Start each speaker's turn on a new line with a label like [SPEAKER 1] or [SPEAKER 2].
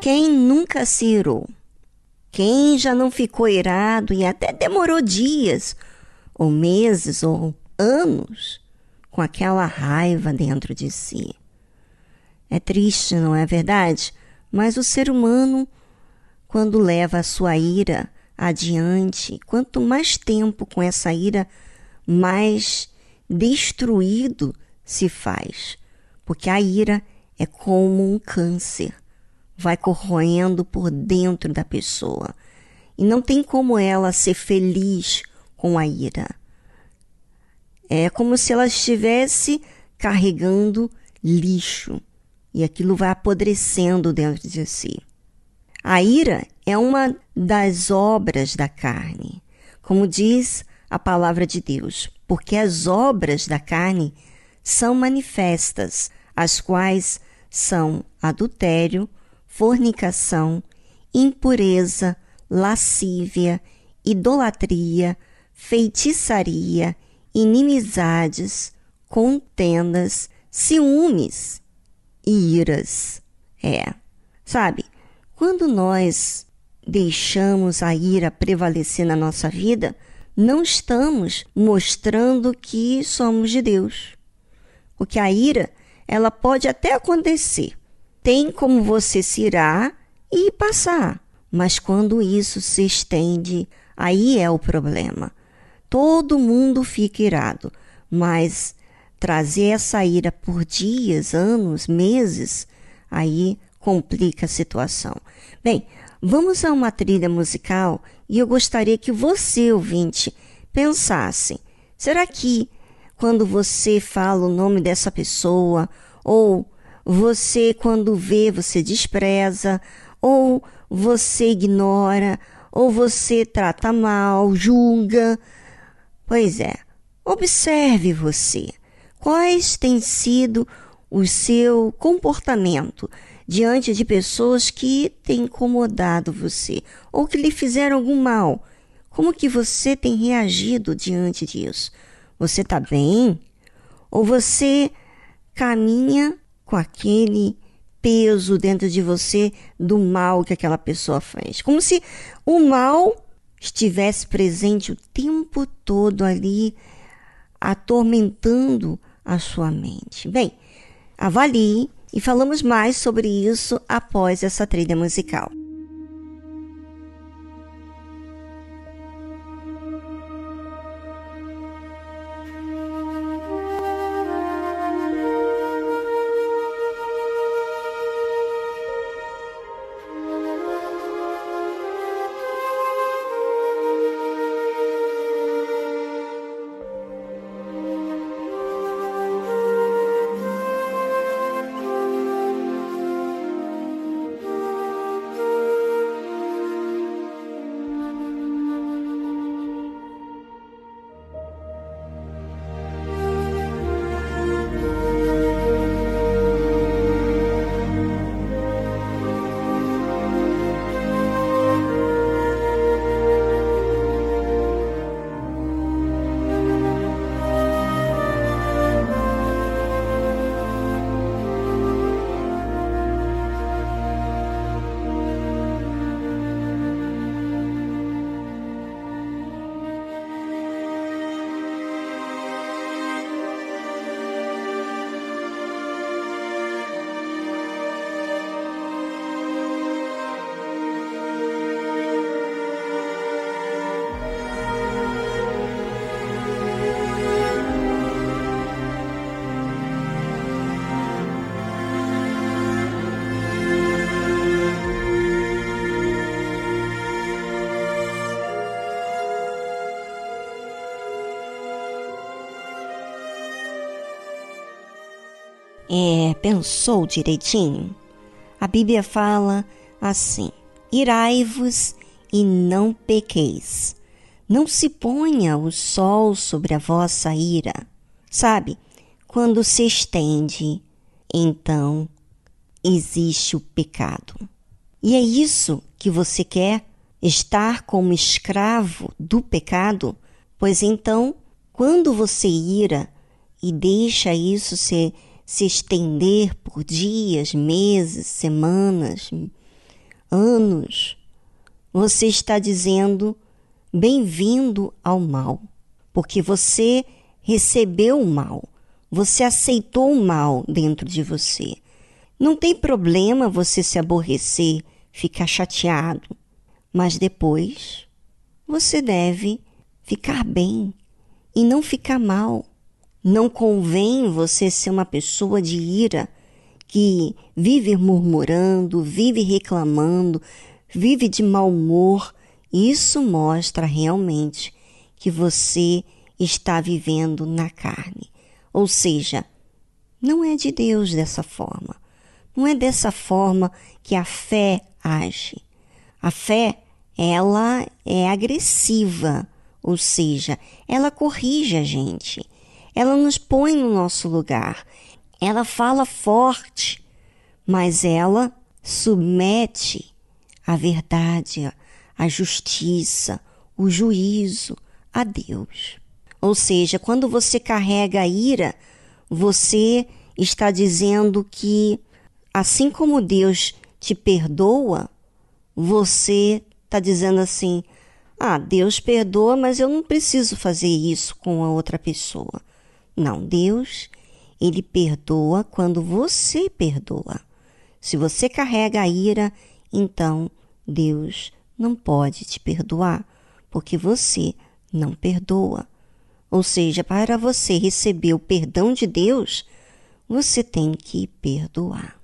[SPEAKER 1] Quem nunca se irou? Quem já não ficou irado e até demorou dias, ou meses, ou anos com aquela raiva dentro de si? É triste, não é verdade? Mas o ser humano, quando leva a sua ira adiante, quanto mais tempo com essa ira, mais destruído se faz. Porque a ira é como um câncer vai corroendo por dentro da pessoa. E não tem como ela ser feliz com a ira. É como se ela estivesse carregando lixo e aquilo vai apodrecendo dentro de si. A ira é uma das obras da carne, como diz a palavra de Deus, porque as obras da carne são manifestas, as quais são adultério, fornicação, impureza, lascívia, idolatria, feitiçaria, inimizades, contendas, ciúmes e iras. É, sabe, quando nós deixamos a ira prevalecer na nossa vida, não estamos mostrando que somos de Deus. Porque a ira, ela pode até acontecer, tem como você se irar e passar. Mas quando isso se estende, aí é o problema. Todo mundo fica irado, mas trazer essa ira por dias, anos, meses, aí complica a situação. Bem, vamos a uma trilha musical e eu gostaria que você, ouvinte, pensasse: será que quando você fala o nome dessa pessoa ou você, quando vê, você despreza, ou você ignora, ou você trata mal, julga. Pois é, observe você. Quais têm sido o seu comportamento diante de pessoas que têm incomodado você ou que lhe fizeram algum mal? Como que você tem reagido diante disso? Você está bem? Ou você caminha com aquele peso dentro de você do mal que aquela pessoa fez. Como se o mal estivesse presente o tempo todo ali, atormentando a sua mente. Bem, avalie e falamos mais sobre isso após essa trilha musical. É, pensou direitinho? A Bíblia fala assim: Irai-vos e não pequeis. Não se ponha o sol sobre a vossa ira. Sabe, quando se estende, então existe o pecado. E é isso que você quer? Estar como escravo do pecado? Pois então, quando você ira e deixa isso ser se estender por dias, meses, semanas, anos, você está dizendo bem-vindo ao mal, porque você recebeu o mal, você aceitou o mal dentro de você. Não tem problema você se aborrecer, ficar chateado, mas depois você deve ficar bem e não ficar mal. Não convém você ser uma pessoa de ira que vive murmurando, vive reclamando, vive de mau humor. Isso mostra realmente que você está vivendo na carne. Ou seja, não é de Deus dessa forma. Não é dessa forma que a fé age. A fé, ela é agressiva, ou seja, ela corrige a gente, ela nos põe no nosso lugar, ela fala forte, mas ela submete a verdade, a justiça, o juízo a Deus. Ou seja, quando você carrega a ira, você está dizendo que, assim como Deus te perdoa, você está dizendo assim: ah, Deus perdoa, mas eu não preciso fazer isso com a outra pessoa. Não, Deus, ele perdoa quando você perdoa. Se você carrega a ira, então Deus não pode te perdoar, porque você não perdoa. Ou seja, para você receber o perdão de Deus, você tem que perdoar.